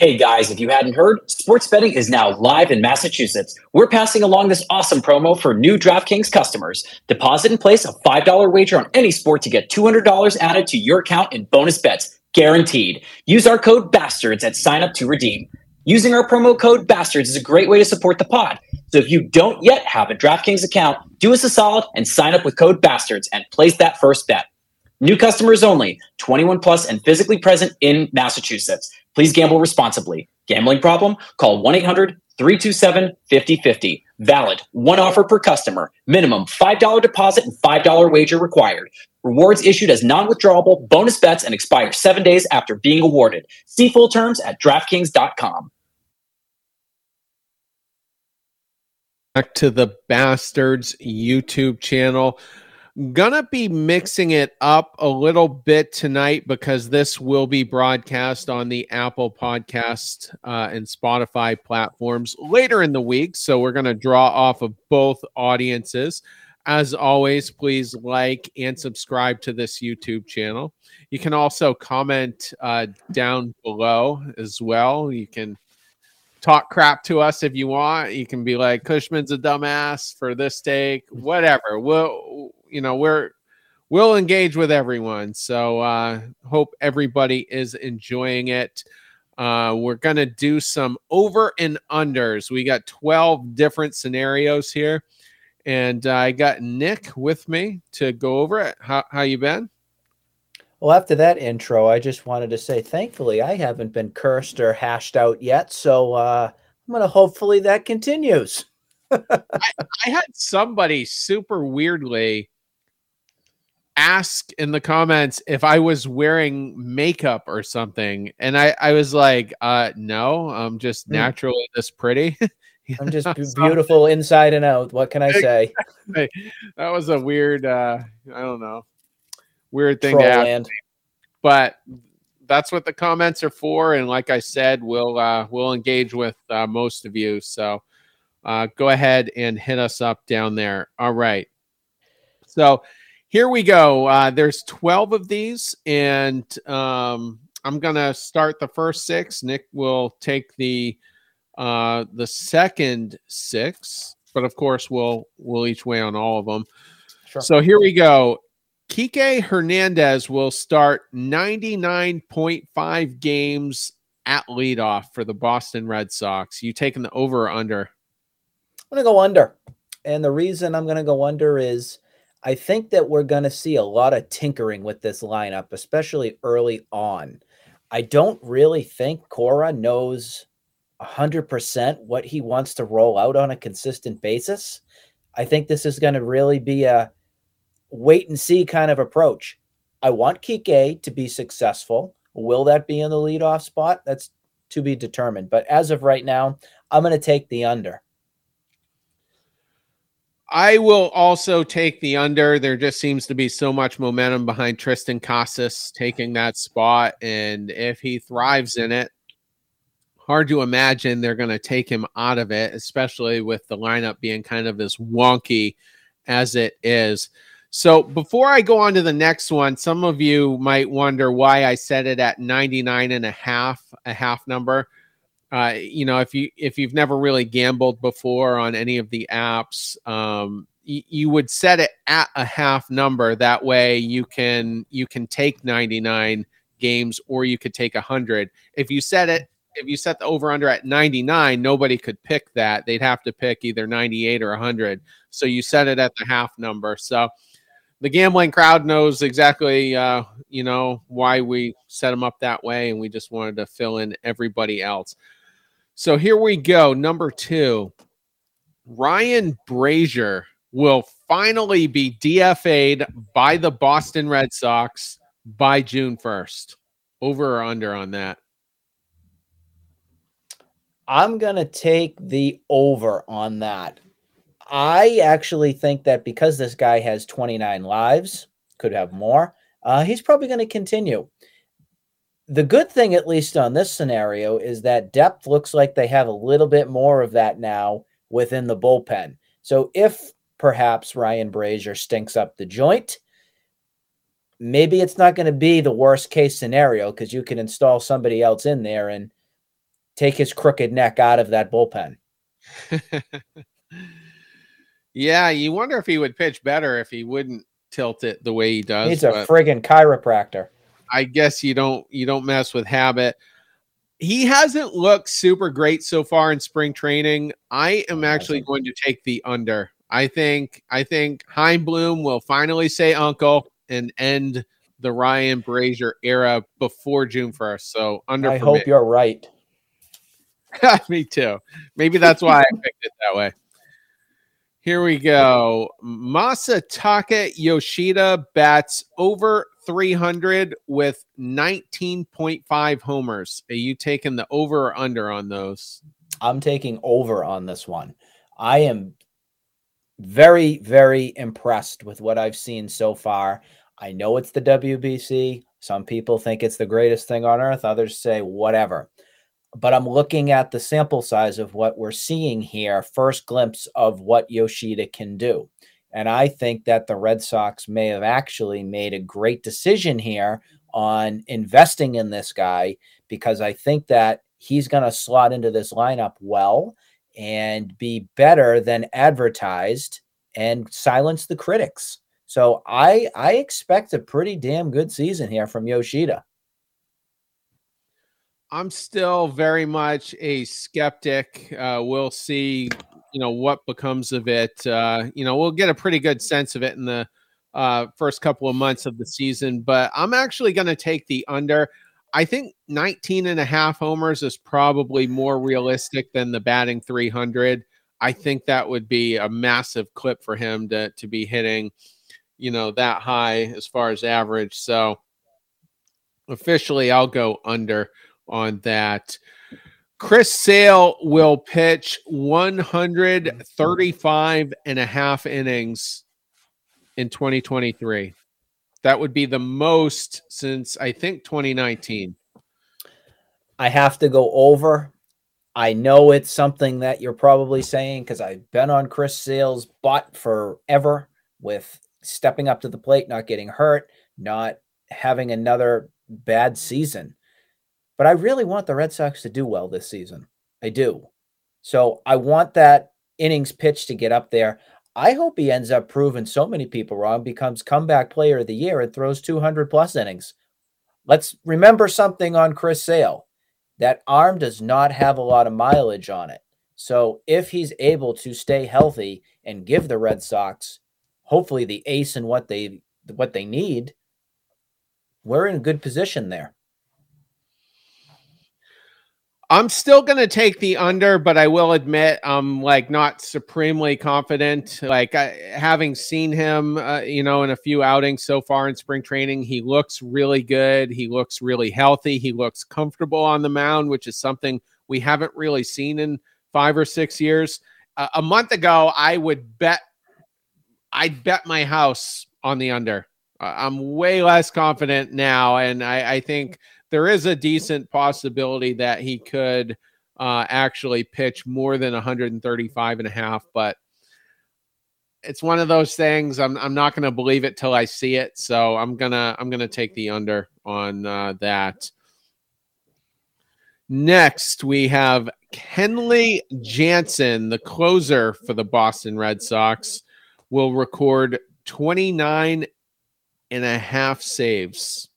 Hey guys, if you hadn't heard, sports betting is now live in Massachusetts. We're passing along this awesome promo for new DraftKings customers. Deposit and place a $5 wager on any sport to get $200 added to your account in bonus bets, guaranteed. Use our code BASTARDS at sign up to redeem. Using our promo code BASTARDS is a great way to support the pod. So if you don't yet have a DraftKings account, do us a solid and sign up with code BASTARDS and place that first bet. New customers only, 21 plus and physically present in Massachusetts. Please gamble responsibly. Gambling problem? Call 1 800 327 5050. Valid. One offer per customer. Minimum $5 deposit and $5 wager required. Rewards issued as non withdrawable bonus bets and expire seven days after being awarded. See full terms at DraftKings.com. Back to the Bastards YouTube channel. Gonna be mixing it up a little bit tonight because this will be broadcast on the Apple Podcast uh, and Spotify platforms later in the week. So we're gonna draw off of both audiences. As always, please like and subscribe to this YouTube channel. You can also comment uh, down below as well. You can talk crap to us if you want. You can be like, Cushman's a dumbass for this take, whatever. We'll you know we're we'll engage with everyone. So uh, hope everybody is enjoying it. Uh, we're gonna do some over and unders. We got twelve different scenarios here, and uh, I got Nick with me to go over it. How how you been? Well, after that intro, I just wanted to say, thankfully, I haven't been cursed or hashed out yet. So uh, I'm gonna hopefully that continues. I, I had somebody super weirdly ask in the comments if I was wearing makeup or something. And I, I was like, uh, no, I'm just hmm. naturally this pretty. I'm just beautiful inside and out. What can I say? that was a weird, uh, I don't know, weird thing Troll to ask. But that's what the comments are for. And like I said, we'll uh, we'll engage with uh, most of you. So uh, go ahead and hit us up down there. All right. So here we go. Uh, there's 12 of these, and um, I'm gonna start the first six. Nick will take the uh, the second six, but of course we'll we'll each weigh on all of them. Sure. So here we go. Kike Hernandez will start 99.5 games at leadoff for the Boston Red Sox. You taking the over or under? I'm gonna go under, and the reason I'm gonna go under is I think that we're going to see a lot of tinkering with this lineup, especially early on. I don't really think Cora knows 100% what he wants to roll out on a consistent basis. I think this is going to really be a wait and see kind of approach. I want Kike to be successful. Will that be in the leadoff spot? That's to be determined. But as of right now, I'm going to take the under. I will also take the under. There just seems to be so much momentum behind Triston Casas taking that spot. And if he thrives in it, hard to imagine they're going to take him out of it, especially with the lineup being kind of as wonky as it is. So before I go on to the next one, some of you might wonder why I set it at 99 and a half, a half number uh, you know, if you if you've never really gambled before on any of the apps, um, y- you would set it at a half number. That way, you can you can take 99 games, or you could take 100. If you set it if you set the over under at 99, nobody could pick that. They'd have to pick either 98 or 100. So you set it at the half number. So the gambling crowd knows exactly, uh, you know, why we set them up that way, and we just wanted to fill in everybody else. So here we go. Number two, Ryan Brasier will finally be DFA'd by the Boston Red Sox by June 1st. Over or under on that? I'm going to take the over on that. I actually think that because this guy has 29 lives, could have more, uh, he's probably going to continue the good thing, at least on this scenario, is that depth looks like they have a little bit more of that now within the bullpen. So if perhaps Ryan Brasier stinks up the joint, maybe it's not going to be the worst case scenario because you can install somebody else in there and take his crooked neck out of that bullpen. yeah, you wonder if he would pitch better if he wouldn't tilt it the way he does. He's a friggin' chiropractor. I guess you don't you don't mess with habit. He hasn't looked super great so far in spring training. I am oh, actually going to take the under. I think I think Chaim Bloom will finally say uncle and end the Ryan Brasier era before June 1st. So under I hope me. you're right. me too. Maybe that's why I picked it that way. Here we go. Masataka Yoshida bats over 300 with 19.5 homers. Are you taking the over or under on those? I'm taking over on this one. I am very, very impressed with what I've seen so far. I know it's the WBC. Some people think it's the greatest thing on earth, others say whatever but I'm looking at the sample size of what we're seeing here, first glimpse of what Yoshida can do. And I think that the Red Sox may have actually made a great decision here on investing in this guy because I think that he's going to slot into this lineup well and be better than advertised and silence the critics. So I I expect a pretty damn good season here from Yoshida. I'm still very much a skeptic. Uh, we'll see, you know, what becomes of it. Uh, you know, we'll get a pretty good sense of it in the uh, first couple of months of the season, but I'm actually going to take the under. I think 19 and a half homers is probably more realistic than the batting 300. I think that would be a massive clip for him to, to be hitting, you know, that high as far as average. So officially, I'll go under on that. Chris Sale will pitch 135 and a half innings in 2023. That would be the most since I think 2019. I have to go over. I know it's something that you're probably saying because I've been on Chris Sale's butt forever with stepping up to the plate, not getting hurt, not having another bad season. But I really want the Red Sox to do well this season. I do. So I want that innings pitch to get up there. I hope he ends up proving so many people wrong, becomes comeback player of the year, and throws 200 plus innings. Let's remember something on Chris Sale. That arm does not have a lot of mileage on it. So if he's able to stay healthy and give the Red Sox hopefully the ace and what they what they need, we're in a good position there. I'm still going to take the under, but I will admit I'm like not supremely confident. Like I, having seen him, uh, you know, in a few outings so far in spring training, he looks really good. He looks really healthy. He looks comfortable on the mound, which is something we haven't really seen in five or six years. Uh, a month ago, I would bet, I'd bet my house on the under. Uh, I'm way less confident now, and I, I think there is a decent possibility that he could uh, actually pitch more than 135 and a half, but it's one of those things. I'm I'm not going to believe it till I see it, so I'm gonna I'm gonna take the under on uh, that. Next, we have Kenley Jansen, the closer for the Boston Red Sox, will record 29 and a half saves.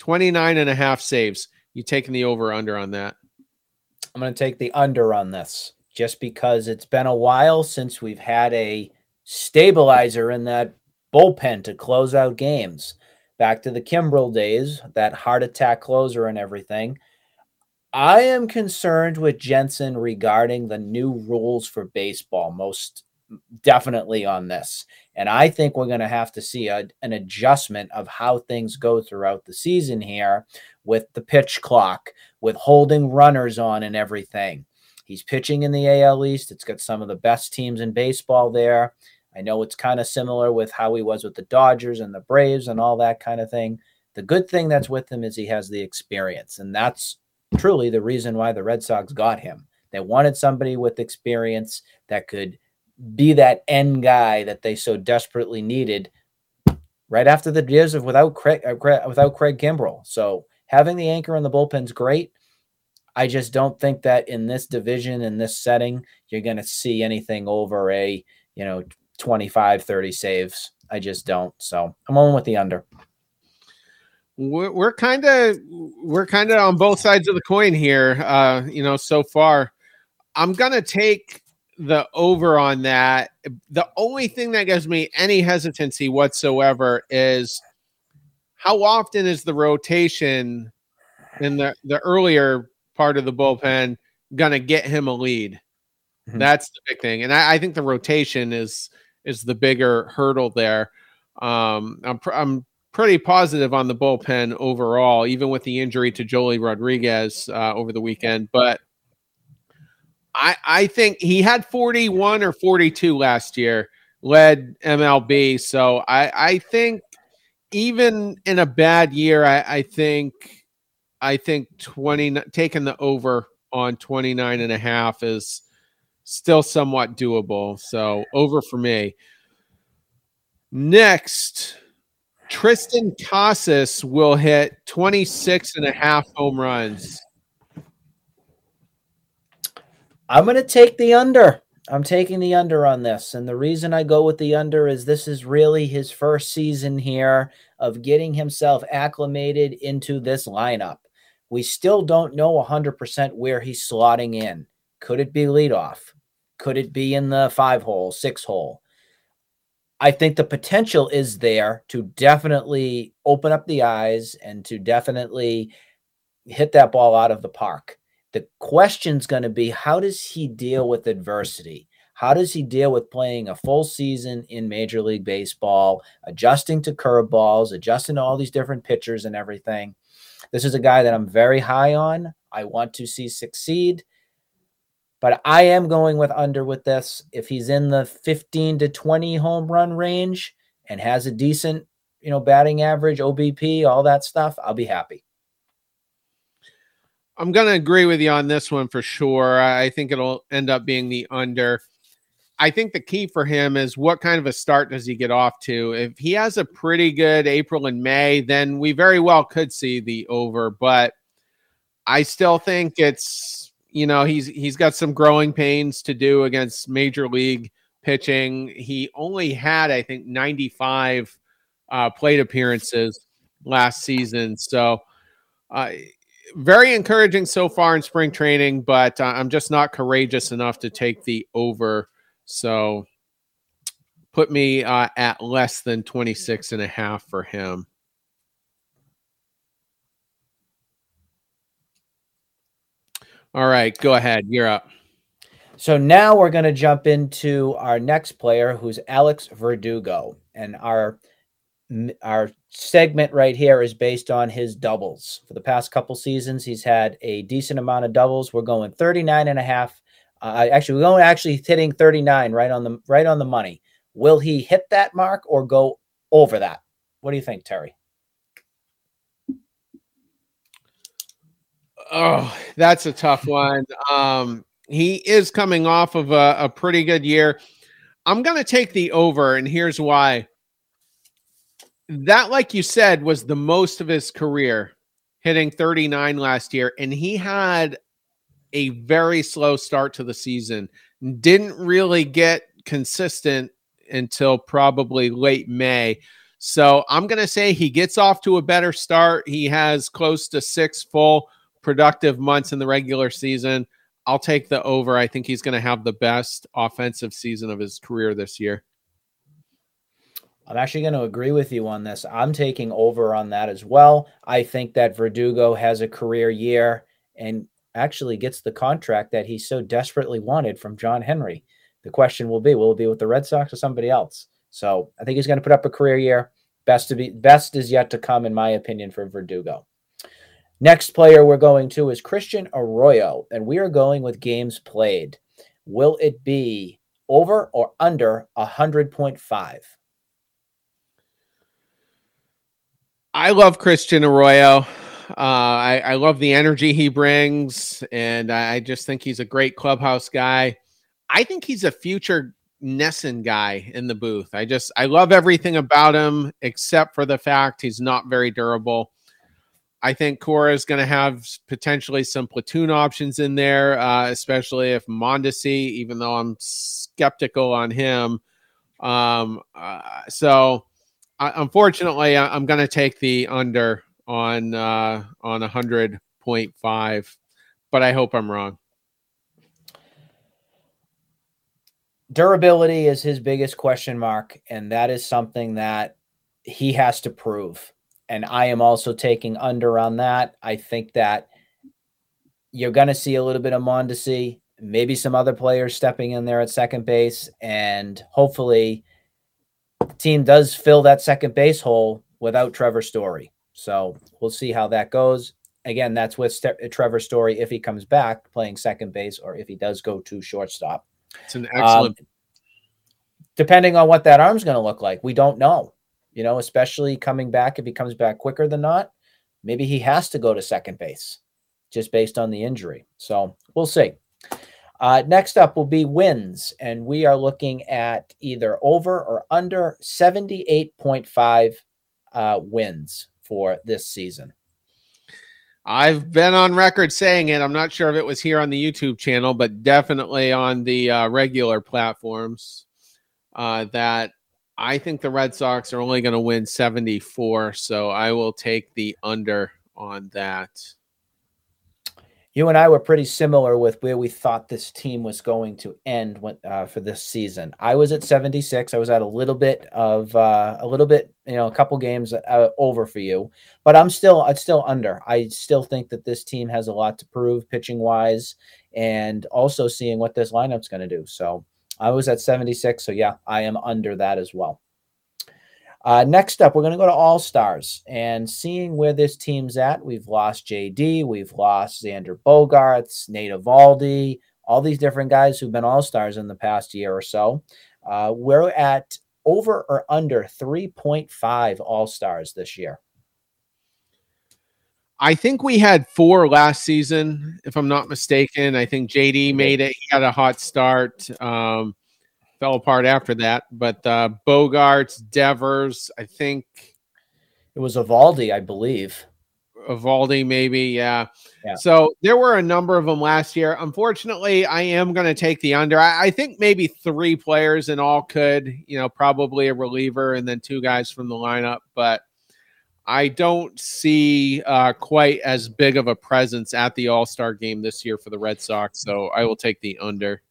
29 and a half saves. You taking the over under on that? I'm going to take the under on this just because it's been a while since we've had a stabilizer in that bullpen to close out games. Back to the Kimbrel days, that heart attack closer and everything. I am concerned with Jansen regarding the new rules for baseball, most definitely on this. And I think we're going to have to see a, an adjustment of how things go throughout the season here with the pitch clock, with holding runners on and everything. He's pitching in the AL East. It's got some of the best teams in baseball there. I know it's kind of similar with how he was with the Dodgers and the Braves and all that kind of thing. The good thing that's with him is he has the experience. And that's truly the reason why the Red Sox got him. They wanted somebody with experience that could be that end guy that they so desperately needed right after the years of without Craig uh, without Craig Kimbrel. So having the anchor in the bullpen's great. I just don't think that in this division, in this setting, you're going to see anything over a, you know, 25, 30 saves. I just don't. So I'm on with the under. We're, we're kind of we're kind of on both sides of the coin here. Uh, you know, so far, I'm gonna take the over on that. The only thing that gives me any hesitancy whatsoever is how often is the rotation in the the earlier part of the bullpen gonna get him a lead? Mm-hmm. That's the big thing, and I, I, think the rotation is is the bigger hurdle there. Um, I'm pr- I'm pretty positive on the bullpen overall, even with the injury to Joely Rodriguez uh, over the weekend. But I I think he had 41 or 42 last year, led MLB. So I I think even in a bad year, I, I think I think 20 taking the over on 29 and a half is still somewhat doable. So over for me. Next, Triston Casas will hit 26 and a half home runs. I'm going to take the under. I'm taking the under on this. And the reason I go with the under is this is really his first season here of getting himself acclimated into this lineup. We still don't know 100% where he's slotting in. Could it be leadoff? Could it be in the five hole, six hole? I think the potential is there to definitely open up the eyes and to definitely hit that ball out of the park. The question's going to be how does he deal with adversity? How does he deal with playing a full season in Major League Baseball, adjusting to curveballs, adjusting to all these different pitchers and everything? This is a guy that I'm very high on. I want to see succeed. But I am going with under with this. If he's in the 15 to 20 home run range and has a decent, you know, batting average, OBP, all that stuff, I'll be happy. I'm going to agree with you on this one for sure. I think it'll end up being the under. I think the key for him is what kind of a start does he get off to? If he has a pretty good April and May, then we very well could see the over, but I still think it's you know he's he's got some growing pains to do against major league pitching. He only had I think 95 uh, plate appearances last season, so uh, very encouraging so far in spring training. But uh, I'm just not courageous enough to take the over. So put me uh, at less than 26 and a half for him. All right, go ahead. You're up. So now we're going to jump into our next player, who's Alex Verdugo, and our our segment right here is based on his doubles. For the past couple seasons, he's had a decent amount of doubles. We're going 39 and a half. Uh, actually, we're going actually hitting 39 right on the right on the money. Will he hit that mark or go over that? What do you think, Terry? Oh, that's a tough one. Um, he is coming off of a, a pretty good year. I'm going to take the over, and here's why. That, like you said, was the most of his career, hitting 39 last year, and he had a very slow start to the season. Didn't really get consistent until probably late May. So I'm going to say he gets off to a better start. He has close to six full productive months in the regular season. I'll take the over. I think he's going to have the best offensive season of his career this year. I'm actually going to agree with you on this. I'm taking over on that as well. I think that Verdugo has a career year and actually gets the contract that he so desperately wanted from John Henry. The question will be, will it be with the Red Sox or somebody else? So I think he's going to put up a career year. Best to be best is yet to come, in my opinion, for Verdugo. Next player we're going to is Christian Arroyo, and we are going with games played. Will it be over or under 100.5? I love Christian Arroyo. Uh, I, I, love the energy he brings, and I just think he's a great clubhouse guy. I think he's a future NESN guy in the booth. I just I love everything about him except for the fact he's not very durable. I think Cora is going to have potentially some platoon options in there, uh, especially if Mondesi, even though I'm skeptical on him. Um, uh, so, I, unfortunately, I, am going to take the under on uh, on 100.5, but I hope I'm wrong. Durability is his biggest question mark, and that is something that he has to prove and I am also taking under on that. I think that you're going to see a little bit of Mondesi, maybe some other players stepping in there at second base, and hopefully, team does fill that second base hole without Trevor Story. So we'll see how that goes. Again, that's with St- Trevor Story if he comes back playing second base or if he does go to shortstop. It's an excellent. Um, depending on what that arm's going to look like, we don't know you know, especially coming back if he comes back quicker than not. Maybe he has to go to second base just based on the injury. So we'll see. Uh, next up will be wins, and we are looking at either over or under 78.5 uh, wins for this season. I've been on record saying it. I'm not sure if it was here on the YouTube channel, but definitely on the uh, regular platforms uh, that I think the Red Sox are only going to win 74, so I will take the under on that. You and I were pretty similar with where we thought this team was going to end when, uh, for this season. I was at 76. I was at a little bit of uh, a little bit, you know, a couple games uh, over for you, but I'm still I'm still under. I still think that this team has a lot to prove pitching wise, and also seeing what this lineup's going to do. So I was at 76. So, yeah, I am under that as well. Uh, next up, we're going to go to All Stars and seeing where this team's at. We've lost JD, we've lost Xander Bogaerts, Nate Eovaldi, all these different guys who've been All Stars in the past year or so. Uh, we're at over or under 3.5 All Stars this year. I think we had four last season, if I'm not mistaken. I think JD made it. He had a hot start. Um, fell apart after that. But uh, Bogaerts, Devers, I think it was Eovaldi, I believe. Eovaldi, maybe, yeah. yeah. So there were a number of them last year. Unfortunately, I am going to take the under. I, I, think maybe three players in all could, you know, probably a reliever and then two guys from the lineup. But I don't see uh, quite as big of a presence at the All Star game this year for the Red Sox. So I will take the under.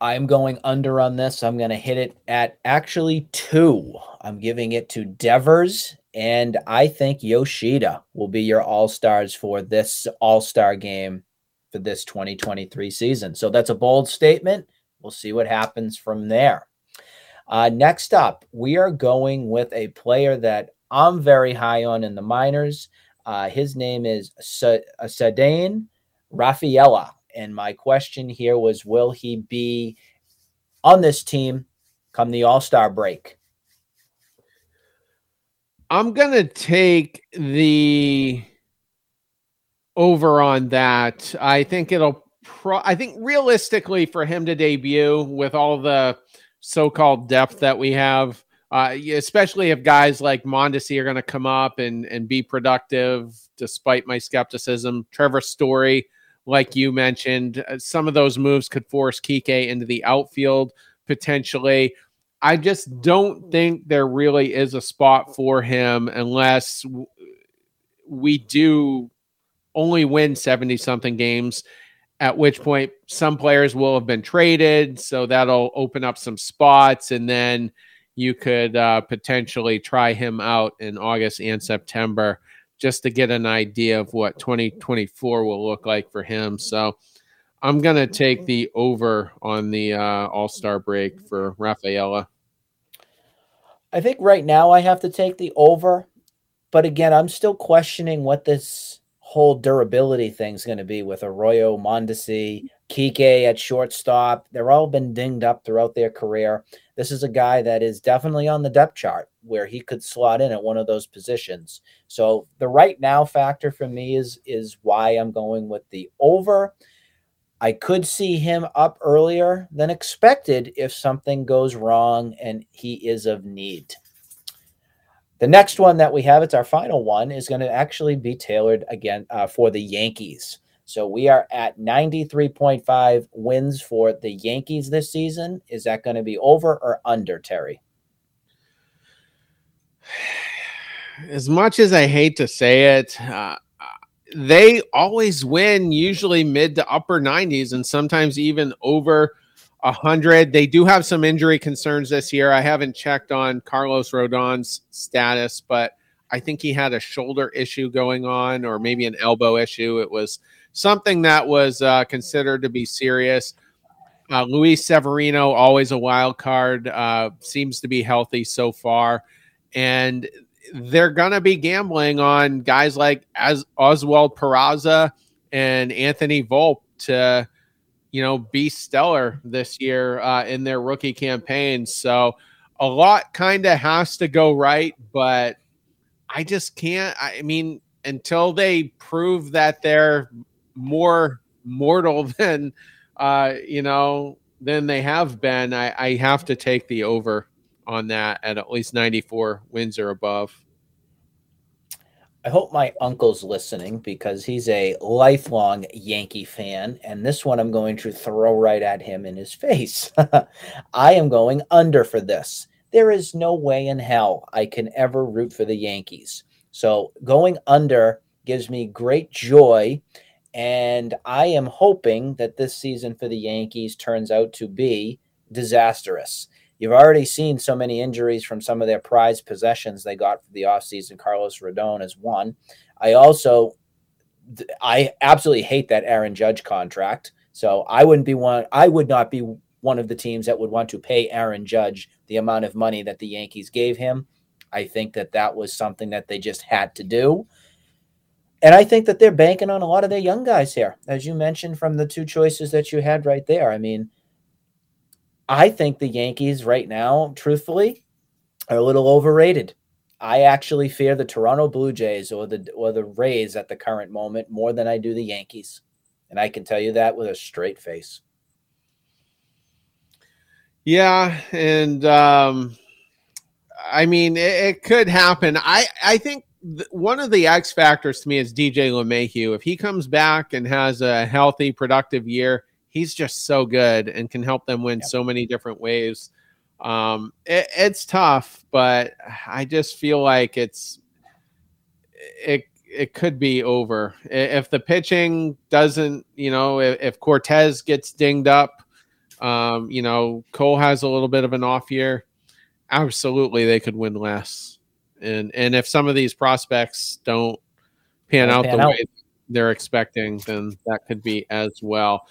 I'm going under on this. I'm going to hit it at actually two. I'm giving it to Devers, and I think Yoshida will be your All Stars for this All Star game for this 2023 season. So that's a bold statement. We'll see what happens from there. Uh, next up, we are going with a player that I'm very high on in the minors. Uh, his name is Ceddanne Rafaela. And my question here was Will he be on this team come the All Star break? I'm going to take the over on that. I think it'll, pro- I think realistically for him to debut with all the so called depth that we have, uh, especially if guys like Mondesi are going to come up and and be productive, despite my skepticism. Trevor Story, like you mentioned, uh, some of those moves could force Kike into the outfield potentially. I just don't think there really is a spot for him unless we do only win 70 something games at which point some players will have been traded so that'll open up some spots and then you could uh, potentially try him out in August and September just to get an idea of what 2024 will look like for him. So I'm going to take the over on the uh, All Star break for Rafaela. I think right now I have to take the over. But again, I'm still questioning what this whole durability thing is going to be with Arroyo, Mondesi, Kike at shortstop. They're all been dinged up throughout their career. This is a guy that is definitely on the depth chart where he could slot in at one of those positions. So the right now factor for me is is why I'm going with the over. I could see him up earlier than expected if something goes wrong and he is of need. The next one that we have, it's our final one, is going to actually be tailored again uh, for the Yankees. So we are at 93.5 wins for the Yankees this season. Is that going to be over or under, Terry? As much as I hate to say it, uh, they always win, usually mid to upper 90s, and sometimes even over 100. They do have some injury concerns this year. I haven't checked on Carlos Rodon's status, but I think he had a shoulder issue going on or maybe an elbow issue. It was something that was uh, considered to be serious. Uh, Luis Severino, always a wild card, uh, seems to be healthy so far. And they're going to be gambling on guys like as Oswald Peraza and Anthony Volpe to you know, be stellar this year uh, in their rookie campaigns. So a lot kind of has to go right, but I just can't. I mean, until they prove that they're more mortal than, uh, you know, than they have been, I, I have to take the over on that at at least 94 wins or above. I hope my uncle's listening because he's a lifelong Yankee fan. And this one I'm going to throw right at him in his face. I am going under for this. There is no way in hell I can ever root for the Yankees. So going under gives me great joy. And I am hoping that this season for the Yankees turns out to be disastrous. You've already seen so many injuries from some of their prized possessions they got for the offseason. Carlos Rodon is one. I also, I absolutely hate that Aaron Judge contract. So I wouldn't be one. I would not be one of the teams that would want to pay Aaron Judge the amount of money that the Yankees gave him. I think that that was something that they just had to do. And I think that they're banking on a lot of their young guys here, as you mentioned from the two choices that you had right there. I mean, I think the Yankees right now, truthfully, are a little overrated. I actually fear the Toronto Blue Jays or the or the Rays at the current moment more than I do the Yankees. And I can tell you that with a straight face. Yeah, and um I mean it, it could happen. I I think th- one of the X factors to me is DJ LeMahieu. If he comes back and has a healthy, productive year, he's just so good and can help them win so many different ways. Um, it, it's tough, but I just feel like it's it it could be over if the pitching doesn't. You know, if, if Cortes gets dinged up, um, you know, Cole has a little bit of an off year. Absolutely, they could win less. And and if some of these prospects don't pan don't out pan the out. way they're expecting, then that could be as well.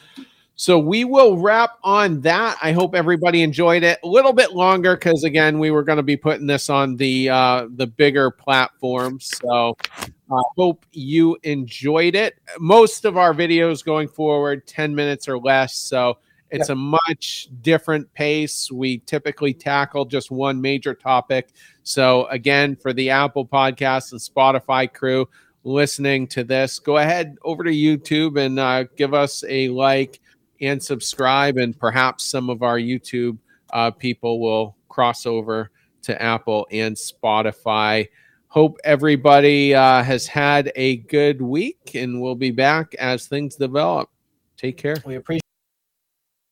So we will wrap on that. I hope everybody enjoyed it a little bit longer because again, we were going to be putting this on the uh, the bigger platform. So I uh, hope you enjoyed it. Most of our videos going forward, 10 minutes or less. So it's a much different pace. We typically tackle just one major topic. So again, for the Apple Podcast and Spotify crew listening to this, go ahead over to YouTube and uh, give us a like and subscribe, and perhaps some of our YouTube uh, people will cross over to Apple and Spotify. Hope everybody uh, has had a good week, and we'll be back as things develop. Take care. We appreciate.